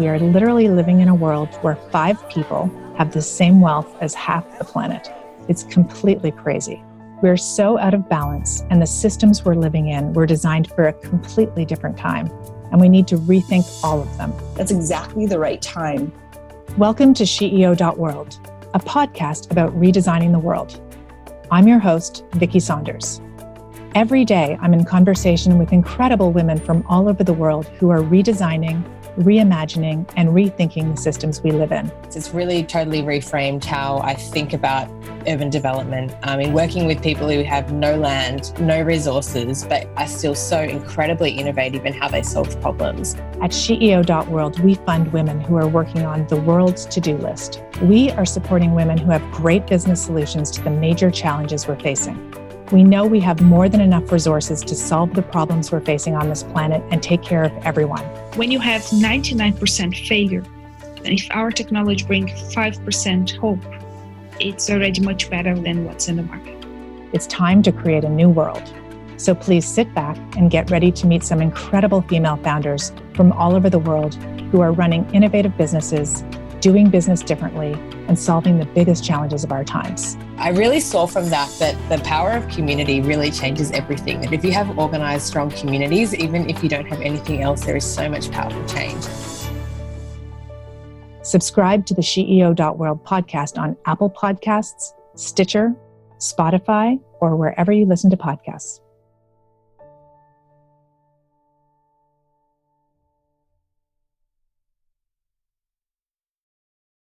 we are literally living in a world where five people have the same wealth as half the planet. It's completely crazy. We're so out of balance, and the systems we're living in were designed for a completely different time, and we need to rethink all of them. That's exactly the right time. Welcome to SheEO.world, a podcast about redesigning the world. I'm your host, Vicki Saunders. Every day, I'm in conversation with incredible women from all over the world who are redesigning, reimagining, and rethinking the systems we live in. It's really totally reframed how I think about urban development. I mean, working with people who have no land, no resources, but are still so incredibly innovative in how they solve problems. At SheEO.world, we fund women who are working on the world's to do list. We are supporting women who have great business solutions to the major challenges we're facing. We know we have more than enough resources to solve the problems we're facing on this planet and take care of everyone. When you have 99% failure, and if our technology brings 5% hope, it's already much better than what's in the market. It's time to create a new world. So please sit back and get ready to meet some incredible female founders from all over the world who are running innovative businesses, doing business differently, and solving the biggest challenges of our times. I really saw from that that the power of community really changes everything. That if you have organized, strong communities, even if you don't have anything else, there is so much powerful change. Subscribe to the SheEO.world podcast on Apple Podcasts, Stitcher, Spotify, or wherever you listen to podcasts.